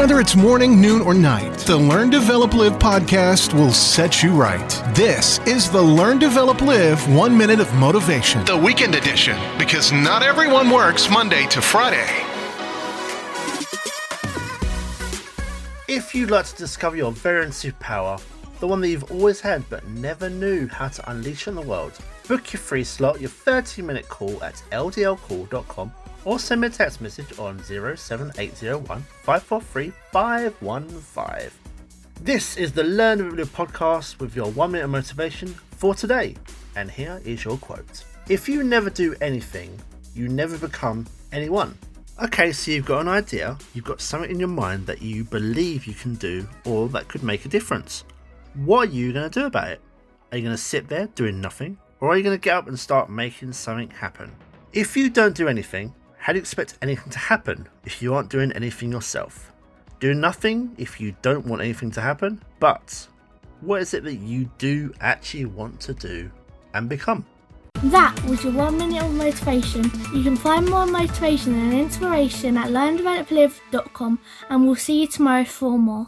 Whether it's morning, noon, or night, the Learn, Develop, Live podcast will set you right. This is the Learn, Develop, Live One Minute of Motivation, the weekend edition, because not everyone works Monday to Friday. If you'd like to discover your very own superpower, the one that you've always had but never knew how to unleash on the world, book your free slot, your 30 minute call at ldlcall.com or send me a text message on 07801 543 515. This is the Learn to Live podcast with your one minute motivation for today. And here is your quote If you never do anything, you never become anyone. Okay, so you've got an idea, you've got something in your mind that you believe you can do or that could make a difference. What are you going to do about it? Are you going to sit there doing nothing? Or are you going to get up and start making something happen? If you don't do anything, how do you expect anything to happen if you aren't doing anything yourself? Do nothing if you don't want anything to happen, but what is it that you do actually want to do and become? That was your one minute of motivation. You can find more motivation and inspiration at learndeveloplive.com and we'll see you tomorrow for more.